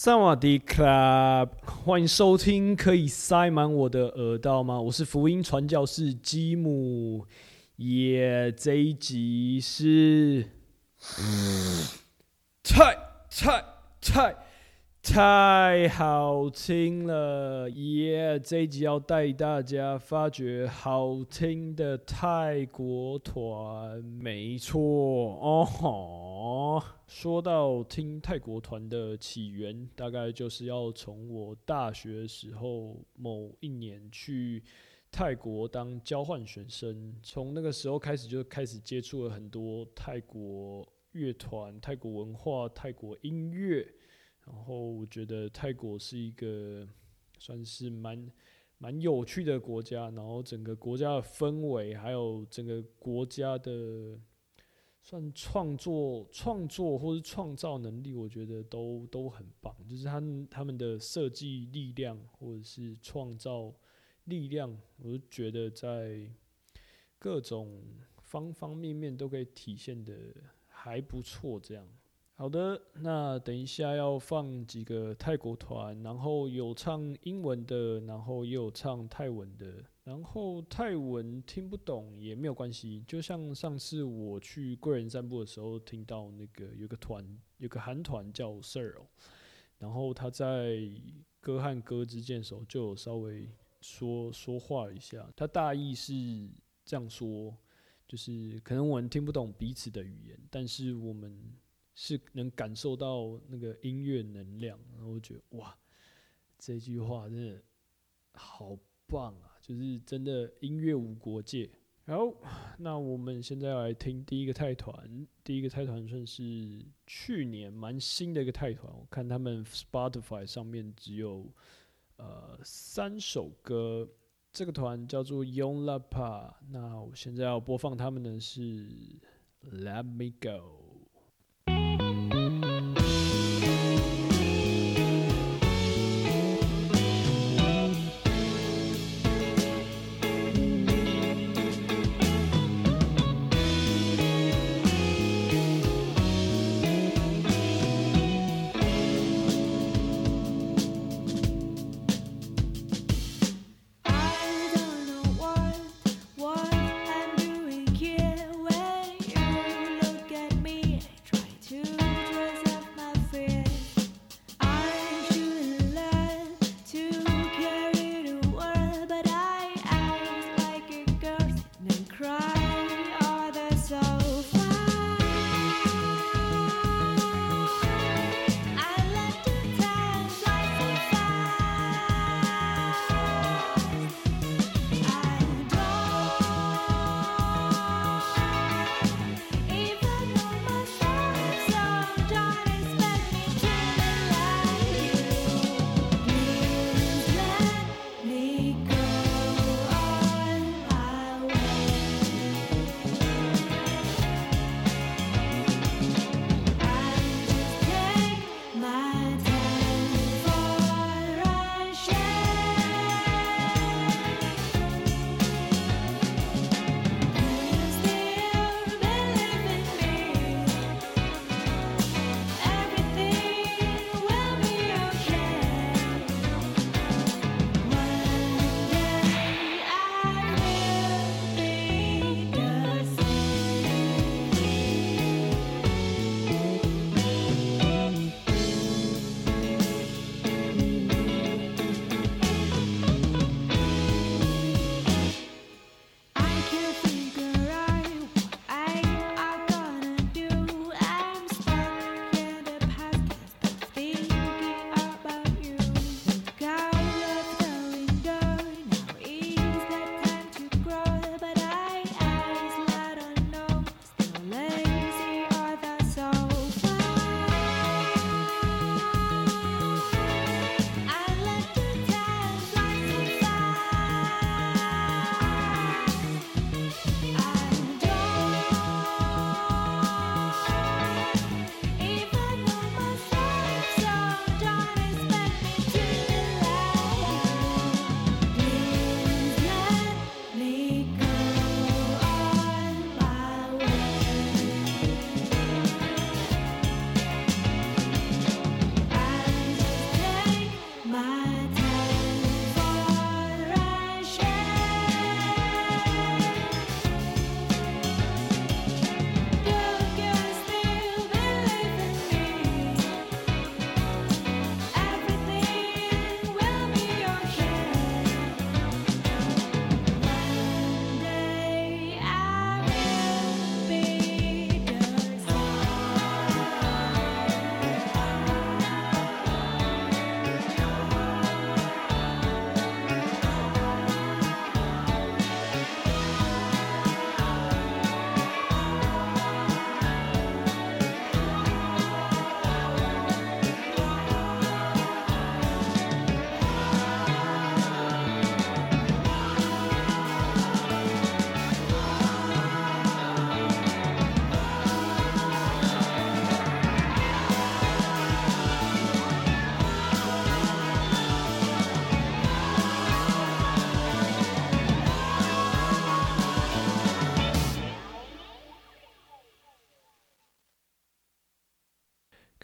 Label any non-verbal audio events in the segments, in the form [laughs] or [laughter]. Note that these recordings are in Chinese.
萨瓦迪 club，欢迎收听。可以塞满我的耳道吗？我是福音传教士吉姆，耶！这一集是菜菜菜。太好听了，耶！这一集要带大家发掘好听的泰国团，没错哦。说到听泰国团的起源，大概就是要从我大学时候某一年去泰国当交换学生，从那个时候开始就开始接触了很多泰国乐团、泰国文化、泰国音乐。然后我觉得泰国是一个算是蛮蛮有趣的国家，然后整个国家的氛围，还有整个国家的算创作、创作或是创造能力，我觉得都都很棒。就是他们他们的设计力量或者是创造力量，我就觉得在各种方方面面都可以体现的还不错，这样。好的，那等一下要放几个泰国团，然后有唱英文的，然后也有唱泰文的，然后泰文听不懂也没有关系。就像上次我去贵人散步的时候，听到那个有个团，有个韩团叫 Sir，然后他在歌和歌之间的时候就稍微说说话一下，他大意是这样说，就是可能我们听不懂彼此的语言，但是我们。是能感受到那个音乐能量，然后我觉得哇，这句话真的好棒啊！就是真的音乐无国界。好，那我们现在要来听第一个泰团，第一个泰团算是去年蛮新的一个泰团，我看他们 Spotify 上面只有呃三首歌。这个团叫做 Young Lapa，那我现在要播放他们的是 Let Me Go。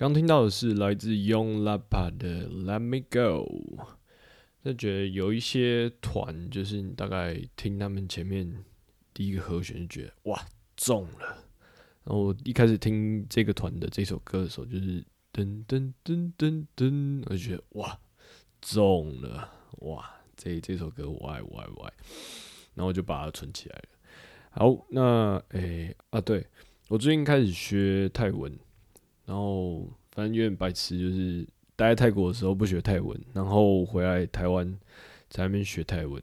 刚听到的是来自 Young Lapa 的 Let Me Go。就觉得有一些团，就是你大概听他们前面第一个和弦，就觉得哇中了。然后我一开始听这个团的这首歌的时候，就是噔噔噔噔噔，我就觉得哇中了，哇这这首歌我爱我爱我爱。然后我就把它存起来了。好，那诶啊，对我最近开始学泰文，然后反正有点白痴，就是。待在泰国的时候不学泰文，然后回来台湾在那边学泰文。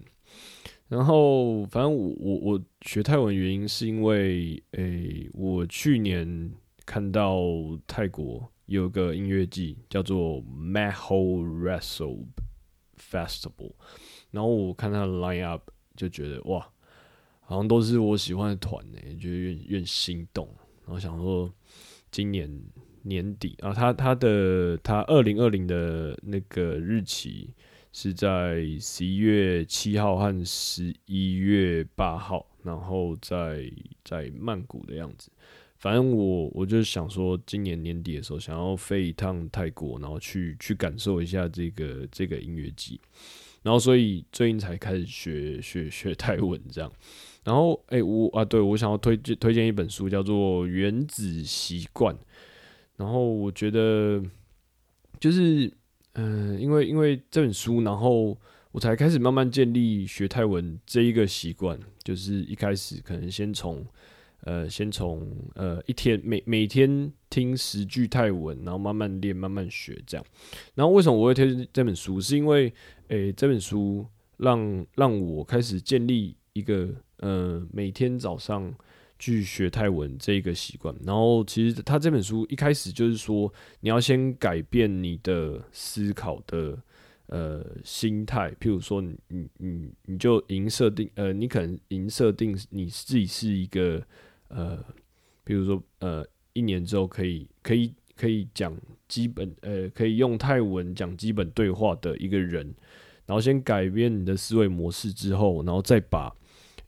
然后反正我我我学泰文原因是因为，诶，我去年看到泰国有个音乐季叫做 Maho Wrestle Festival，然后我看他的 line up 就觉得哇，好像都是我喜欢的团呢，觉得有点心动，然后想说今年。年底啊，他他的他二零二零的那个日期是在十一月七号和十一月八号，然后在在曼谷的样子。反正我我就想说，今年年底的时候想要飞一趟泰国，然后去去感受一下这个这个音乐季。然后所以最近才开始学学 [laughs] 学泰文这样。然后哎，我啊，对我想要推荐推荐一本书，叫做《原子习惯》。然后我觉得，就是，嗯，因为因为这本书，然后我才开始慢慢建立学泰文这一个习惯。就是一开始可能先从，呃，先从呃一天每每天听十句泰文，然后慢慢练，慢慢学这样。然后为什么我会推荐这本书？是因为，诶，这本书让让我开始建立一个，呃，每天早上。去学泰文这个习惯，然后其实他这本书一开始就是说，你要先改变你的思考的呃心态，譬如说，你你你你就银设定呃，你可能银设定你自己是一个呃，比如说呃，一年之后可以可以可以讲基本呃，可以用泰文讲基本对话的一个人，然后先改变你的思维模式之后，然后再把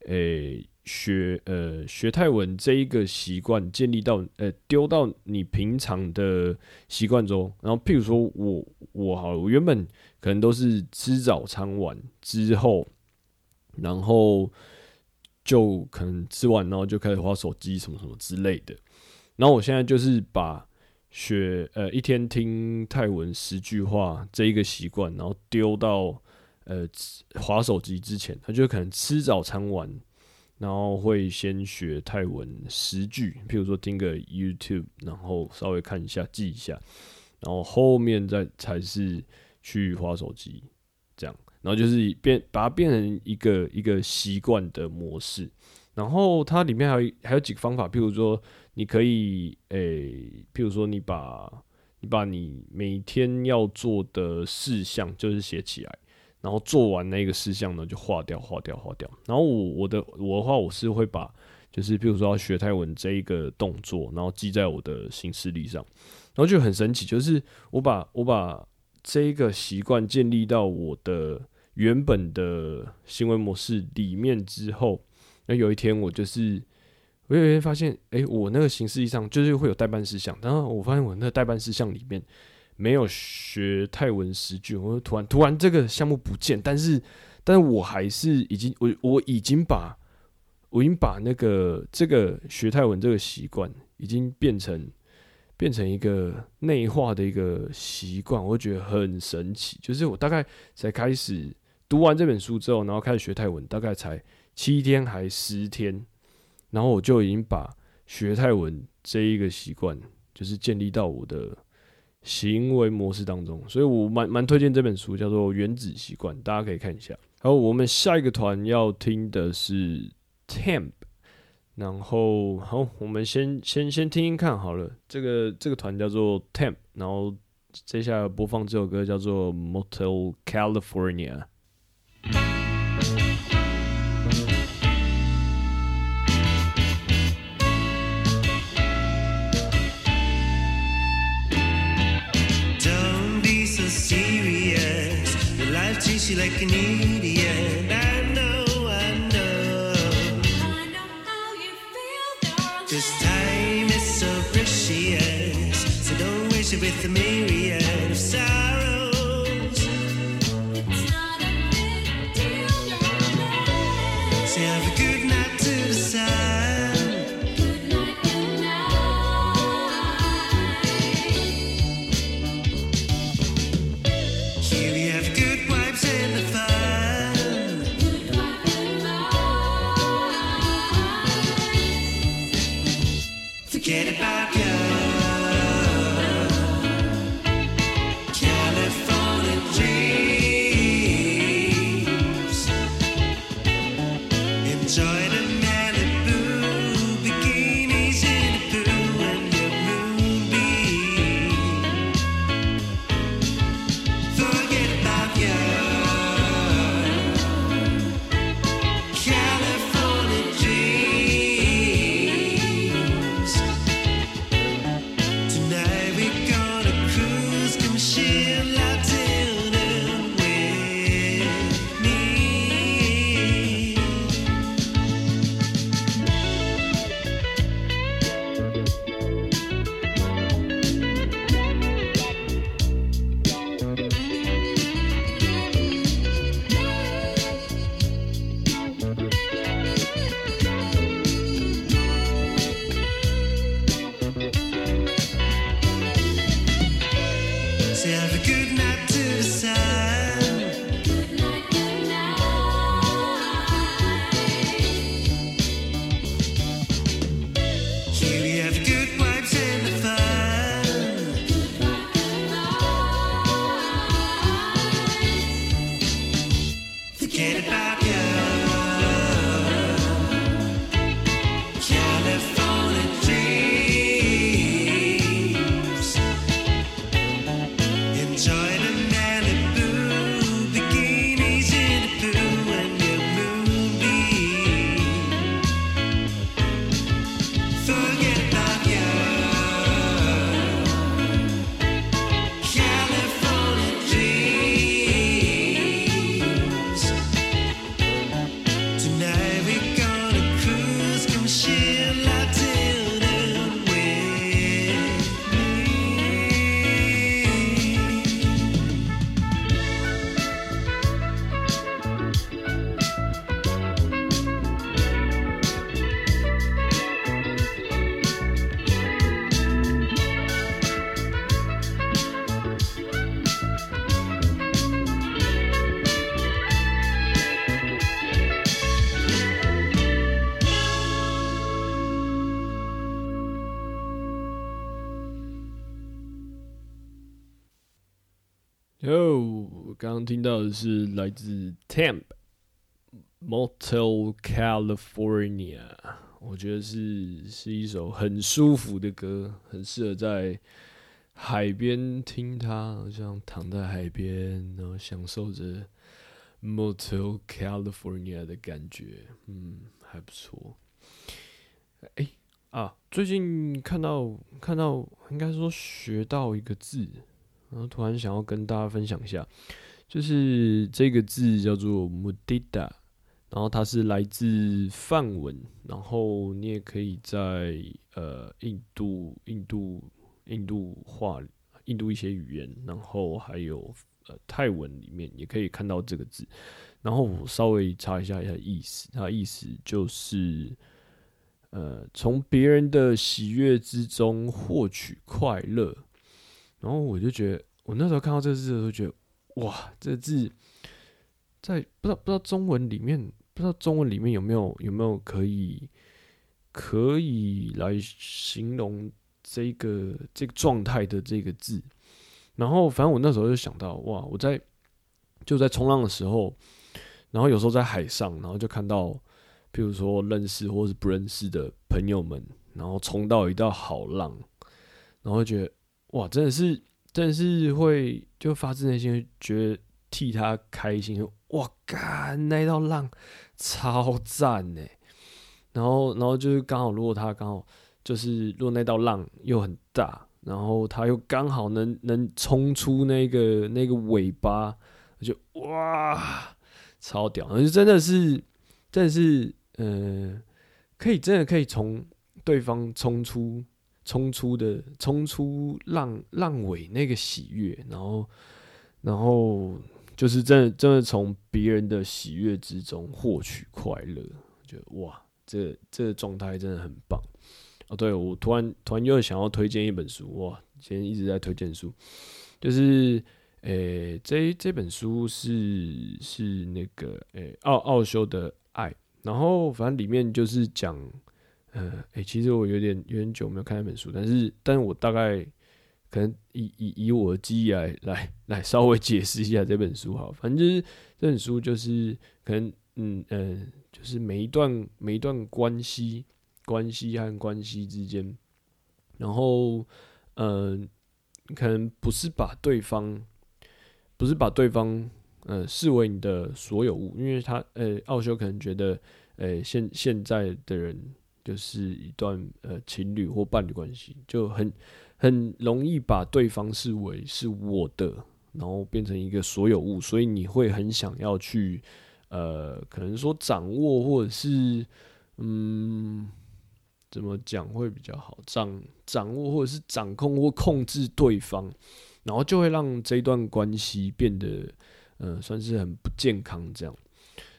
诶。学呃学泰文这一个习惯建立到呃丢到你平常的习惯中，然后譬如说我我好，我原本可能都是吃早餐完之后，然后就可能吃完然后就开始划手机什么什么之类的，然后我现在就是把学呃一天听泰文十句话这一个习惯，然后丢到呃划手机之前，他就可能吃早餐完。然后会先学泰文十句，譬如说听个 YouTube，然后稍微看一下记一下，然后后面再才是去划手机，这样，然后就是变把它变成一个一个习惯的模式。然后它里面还有还有几个方法，譬如说你可以诶，譬如说你把你把你每天要做的事项就是写起来。然后做完那个事项呢，就划掉，划掉，划掉。然后我我的我的话，我是会把，就是比如说要学泰文这一个动作，然后记在我的行事历上。然后就很神奇，就是我把我把这一个习惯建立到我的原本的行为模式里面之后，那有一天我就是我有一天发现，哎，我那个行事历上就是会有代办事项，然后我发现我那个代办事项里面。没有学泰文十句，我突然突然这个项目不见，但是，但是我还是已经我我已经把我已经把那个这个学泰文这个习惯已经变成变成一个内化的一个习惯，我觉得很神奇。就是我大概才开始读完这本书之后，然后开始学泰文，大概才七天还十天，然后我就已经把学泰文这一个习惯，就是建立到我的。行为模式当中，所以我蛮蛮推荐这本书，叫做《原子习惯》，大家可以看一下。好，我们下一个团要听的是 Temp，然后好，我们先先先听听看好了。这个这个团叫做 Temp，然后接下来播放这首歌叫做 Motel California。You like an idiot. I know, I know. I know how you feel, This time is so precious. So don't waste it with good night to decide. 哟，刚刚听到的是来自 Temp Motel California，我觉得是是一首很舒服的歌，很适合在海边听它，好像躺在海边，然后享受着 Motel California 的感觉，嗯，还不错。哎啊，最近看到看到，应该说学到一个字。然后突然想要跟大家分享一下，就是这个字叫做 “mudita”，然后它是来自梵文，然后你也可以在呃印度、印度、印度话、印度一些语言，然后还有呃泰文里面也可以看到这个字。然后我稍微查一下一下意思，它意思就是呃从别人的喜悦之中获取快乐。然后我就觉得，我那时候看到这个字的时候，觉得哇，这个字在不知道不知道中文里面，不知道中文里面有没有有没有可以可以来形容这个这个状态的这个字。然后反正我那时候就想到，哇，我在就在冲浪的时候，然后有时候在海上，然后就看到，比如说认识或是不认识的朋友们，然后冲到一道好浪，然后觉得。哇，真的是，真的是会就发自内心觉得替他开心。哇，干那道浪超赞呢！然后，然后就是刚好，如果他刚好就是如果那道浪又很大，然后他又刚好能能冲出那个那个尾巴，就哇，超屌！就真的是，真的是，呃，可以真的可以从对方冲出。冲出的冲出浪浪尾那个喜悦，然后然后就是真的真的从别人的喜悦之中获取快乐，觉得哇，这这状态真的很棒哦！对我突然突然又想要推荐一本书哇，今天一直在推荐书，就是诶这这本书是是那个诶奥奥修的爱，然后反正里面就是讲。呃，哎，其实我有点有点久没有看那本书，但是，但是我大概可能以以以我的记忆来来来稍微解释一下这本书哈。反正就是这本书就是可能，嗯呃，就是每一段每一段关系关系和关系之间，然后，嗯，可能不是把对方不是把对方呃视为你的所有物，因为他呃奥修可能觉得，呃现现在的人。就是一段呃情侣或伴侣关系，就很很容易把对方视为是我的，然后变成一个所有物，所以你会很想要去，呃，可能说掌握或者是，嗯，怎么讲会比较好？掌掌握或者是掌控或控制对方，然后就会让这段关系变得，呃，算是很不健康这样。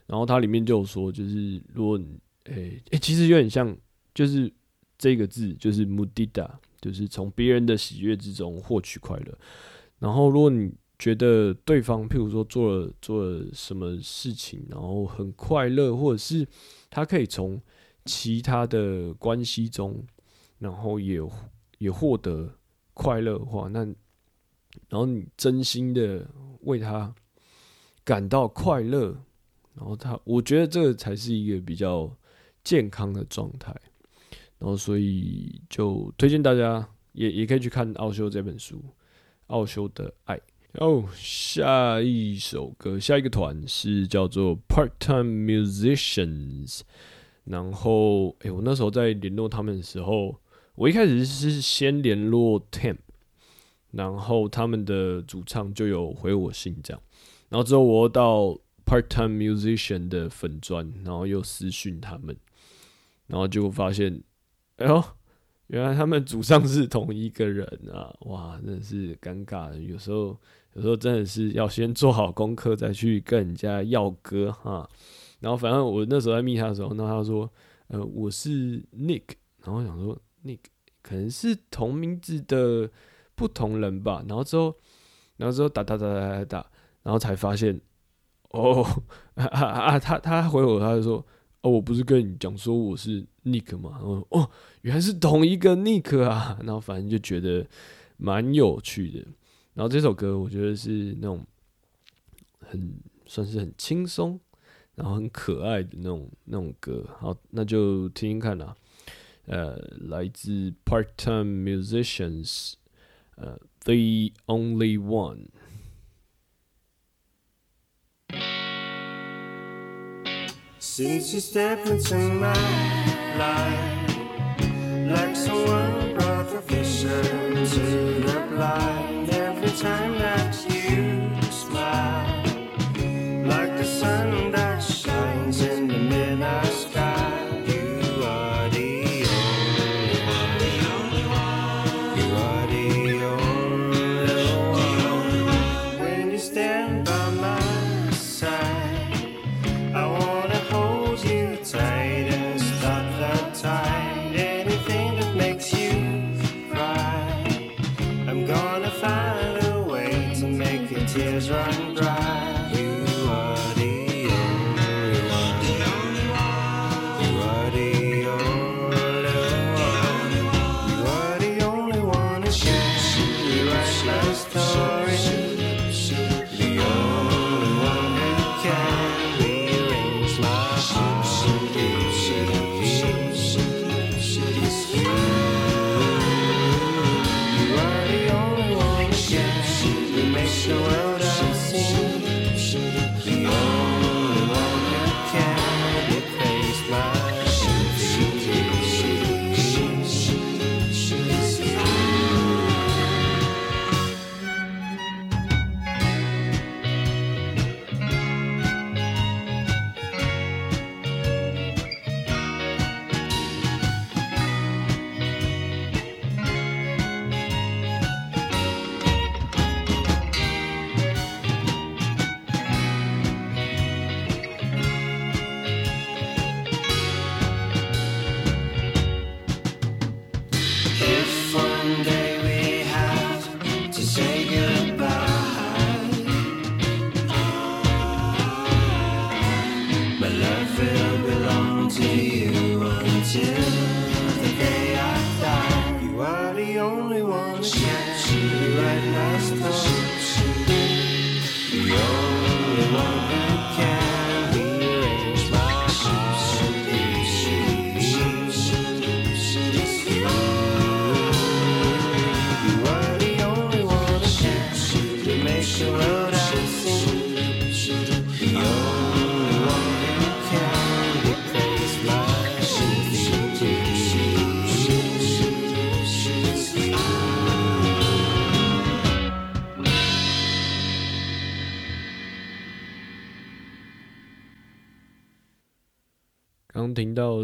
然后它里面就有说，就是如果，诶诶，其实有点像，就是这个字就是 mudida，就是从别人的喜悦之中获取快乐。然后如果你觉得对方，譬如说做了做了什么事情，然后很快乐，或者是他可以从其他的关系中，然后也也获得快乐的话，那然后你真心的为他感到快乐。然后他，我觉得这个才是一个比较健康的状态。然后，所以就推荐大家也也可以去看奥修这本书《奥修的爱》。哦，下一首歌，下一个团是叫做 Part Time Musicians。然后，哎，我那时候在联络他们的时候，我一开始是先联络 Temp，然后他们的主唱就有回我信这样。然后之后我到。Part-time musician 的粉砖，然后又私讯他们，然后就发现，哎呦，原来他们祖上是同一个人啊！哇，真的是尴尬。有时候，有时候真的是要先做好功课，再去跟人家要歌哈。然后，反正我那时候在密他的时候，那他说，呃，我是 Nick，然后想说 Nick 可能是同名字的不同人吧。然后之后，然后之后打打打打打打，然后才发现。哦啊 [laughs] 啊！他他回我，他就说：“哦，我不是跟你讲说我是 Nick 吗？”哦哦，原来是同一个 Nick 啊！然后反正就觉得蛮有趣的。然后这首歌我觉得是那种很算是很轻松，然后很可爱的那种那种歌。好，那就听听看啦。呃，来自 Part Time Musicians，呃，The Only One。Since you stepped into my life, like someone brought the vision to the blind. Every time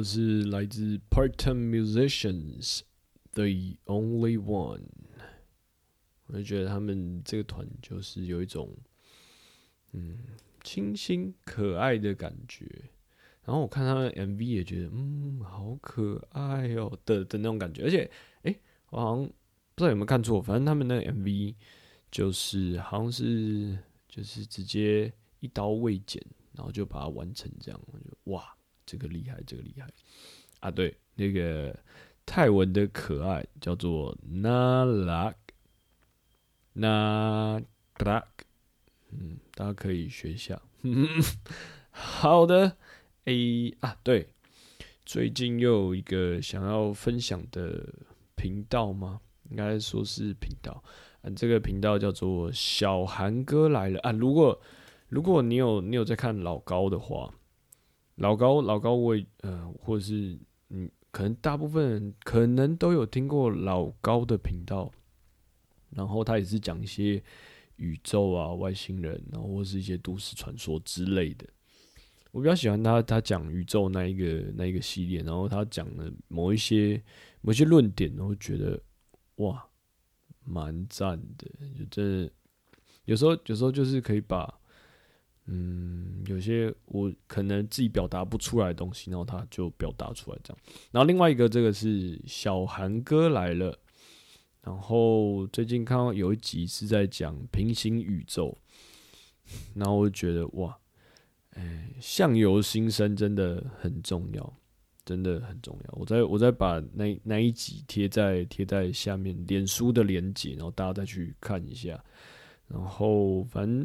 到的是来自 Part-Time Musicians The Only One，我就觉得他们这个团就是有一种嗯清新可爱的感觉。然后我看他们 MV 也觉得嗯好可爱哦的的那种感觉，而且哎，我好像不知道有没有看错，反正他们那个 MV 就是好像是就是直接一刀未剪，然后就把它完成这样，我就哇。这个厉害，这个厉害啊！对，那个泰文的可爱叫做 “nalak”，那 black，嗯，大家可以学一下。[laughs] 好的，诶啊，对，最近又有一个想要分享的频道吗？应该说是频道，啊，这个频道叫做“小韩哥来了”啊。如果如果你有你有在看老高的话。老高，老高，我呃，或者是嗯，可能大部分人可能都有听过老高的频道，然后他也是讲一些宇宙啊、外星人，然后或是一些都市传说之类的。我比较喜欢他，他讲宇宙那一个那一个系列，然后他讲的某一些某些论点，然后觉得哇，蛮赞的，就真的有时候有时候就是可以把。嗯，有些我可能自己表达不出来的东西，然后他就表达出来这样。然后另外一个，这个是小韩哥来了。然后最近看到有一集是在讲平行宇宙，然后我就觉得哇，哎，相由心生真的很重要，真的很重要。我再我再把那那一集贴在贴在下面脸书的连接，然后大家再去看一下。然后反正。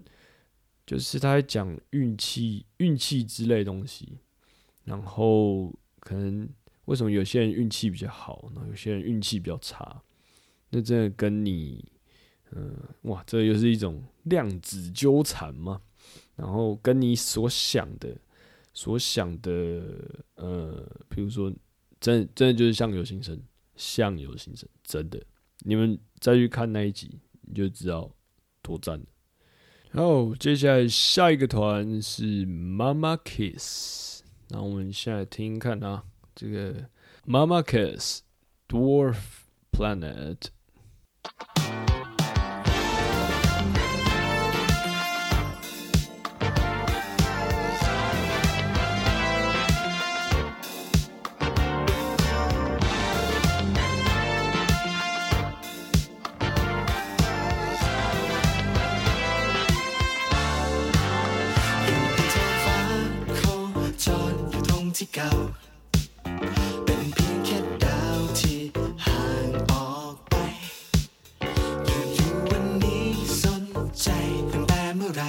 就是他在讲运气、运气之类东西，然后可能为什么有些人运气比较好，然后有些人运气比较差，那真的跟你，嗯，哇，这又是一种量子纠缠嘛？然后跟你所想的、所想的，呃，比如说，真真的就是相由心生，相由心生，真的，你们再去看那一集，你就知道多赞了。好，接下来下一个团是 Mama Kiss，那我们现在听看啊，这个 Mama Kiss Dwarf Planet。 เก่าป็นเพียงแค่ดาวที่ห่างออกไป อยู่ๆวันนี้สนใจตั้งแต่เมื่อไร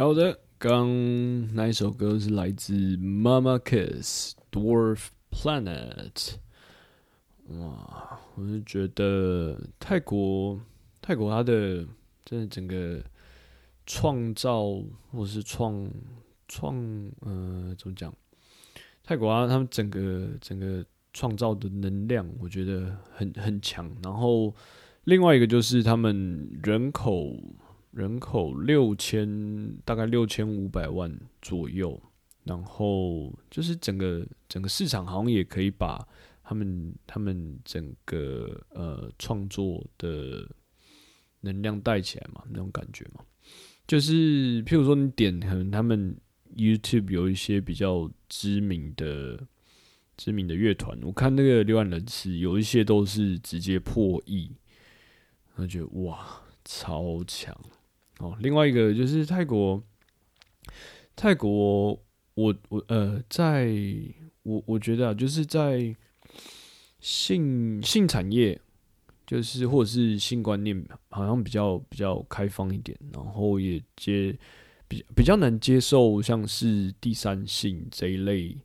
好的，刚那一首歌是来自 Mama Kiss Dwarf Planet。哇，我是觉得泰国，泰国它的真的整个创造或是创创呃怎么讲？泰国啊，他们整个整个创造的能量，我觉得很很强。然后另外一个就是他们人口人口六千，大概六千五百万左右。然后就是整个整个市场好像也可以把他们他们整个呃创作的能量带起来嘛，那种感觉嘛。就是譬如说你点可能他们 YouTube 有一些比较知名的知名的乐团，我看那个浏览人次有一些都是直接破亿，我觉得哇超强哦。另外一个就是泰国，泰国我我呃，在我我觉得啊，就是在性性产业，就是或者是性观念，好像比较比较开放一点，然后也接比比较能接受像是第三性这一类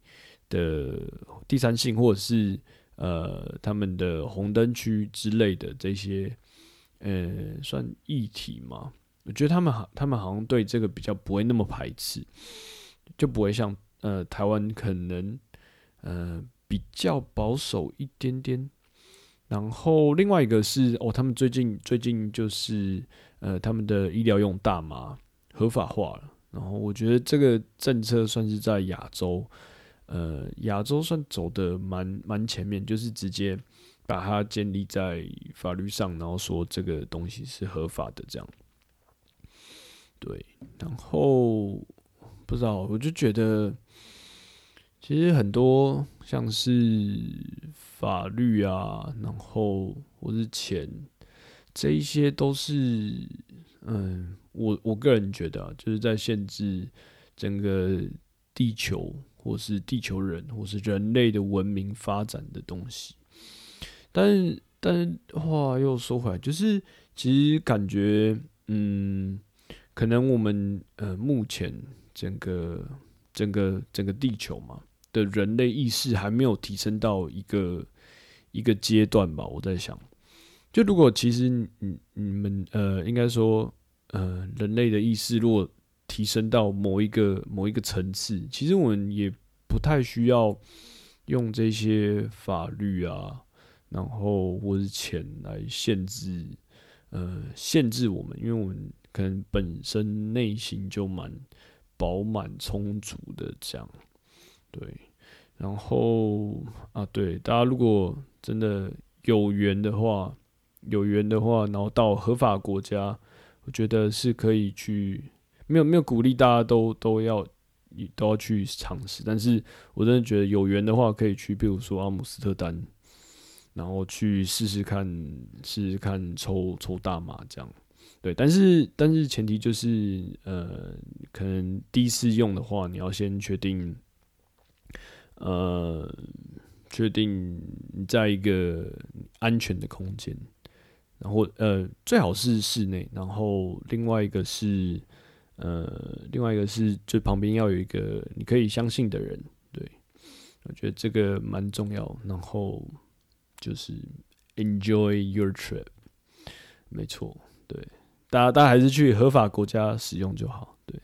的第三性，或者是呃他们的红灯区之类的这些呃算议题嘛。我觉得他们好，他们好像对这个比较不会那么排斥，就不会像呃台湾可能呃比较保守一点点。然后另外一个是哦，他们最近最近就是呃他们的医疗用大麻合法化了。然后我觉得这个政策算是在亚洲，呃亚洲算走的蛮蛮前面，就是直接把它建立在法律上，然后说这个东西是合法的这样。对，然后不知道，我就觉得其实很多像是法律啊，然后或是钱这一些，都是嗯，我我个人觉得啊，就是在限制整个地球，或是地球人，或是人类的文明发展的东西。但是，但是话又说回来，就是其实感觉，嗯。可能我们呃目前整个整个整个地球嘛的人类意识还没有提升到一个一个阶段吧。我在想，就如果其实你你们呃应该说呃人类的意识如果提升到某一个某一个层次，其实我们也不太需要用这些法律啊，然后或是钱来限制呃限制我们，因为我们。可能本身内心就蛮饱满充足的，这样对。然后啊，对大家如果真的有缘的话，有缘的话，然后到合法国家，我觉得是可以去，没有没有鼓励大家都都要都要去尝试，但是我真的觉得有缘的话，可以去，比如说阿姆斯特丹，然后去试试看，试试看抽抽大麻这样。对，但是但是前提就是，呃，可能第一次用的话，你要先确定，呃，确定你在一个安全的空间，然后呃，最好是室内，然后另外一个是，呃，另外一个是就旁边要有一个你可以相信的人，对，我觉得这个蛮重要，然后就是 enjoy your trip，没错，对。大家大家还是去合法国家使用就好。对，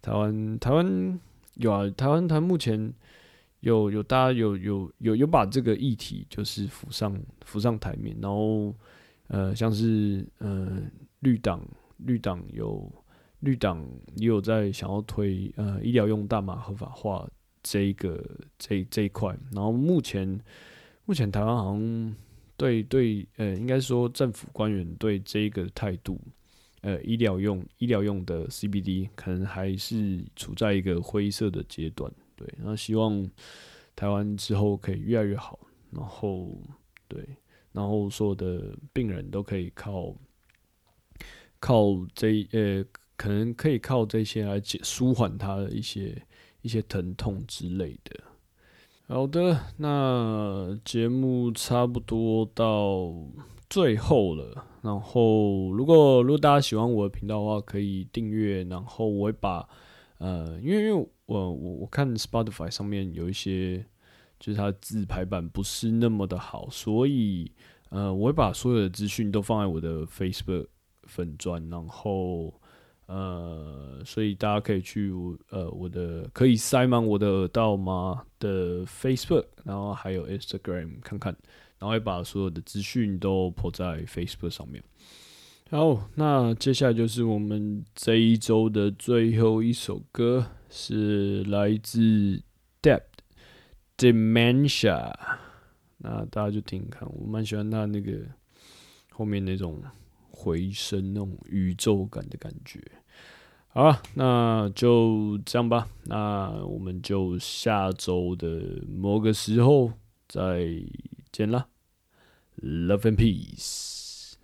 台湾台湾有啊，台湾台湾目前有有大家有有有有把这个议题就是浮上浮上台面，然后呃像是呃绿党绿党有绿党也有在想要推呃医疗用大麻合法化这一个这这一块，然后目前目前台湾好像对对呃应该说政府官员对这一个态度。呃，医疗用医疗用的 CBD 可能还是处在一个灰色的阶段，对。然后希望台湾之后可以越来越好，然后对，然后所有的病人都可以靠靠这呃，可能可以靠这些来解舒缓他的一些一些疼痛之类的。好的，那节目差不多到最后了。然后，如果如果大家喜欢我的频道的话，可以订阅。然后我会把呃，因为因为我我我看 Spotify 上面有一些就是它的自排版不是那么的好，所以呃，我会把所有的资讯都放在我的 Facebook 粉砖，然后呃，所以大家可以去呃我的可以塞满我的耳道吗的 Facebook，然后还有 Instagram 看看。然后会把所有的资讯都 po 在 Facebook 上面。好，那接下来就是我们这一周的最后一首歌，是来自 Depth Dementia。那大家就听看，我蛮喜欢他那个后面那种回声、那种宇宙感的感觉。好了，那就这样吧。那我们就下周的某个时候再。见啦，Love and Peace。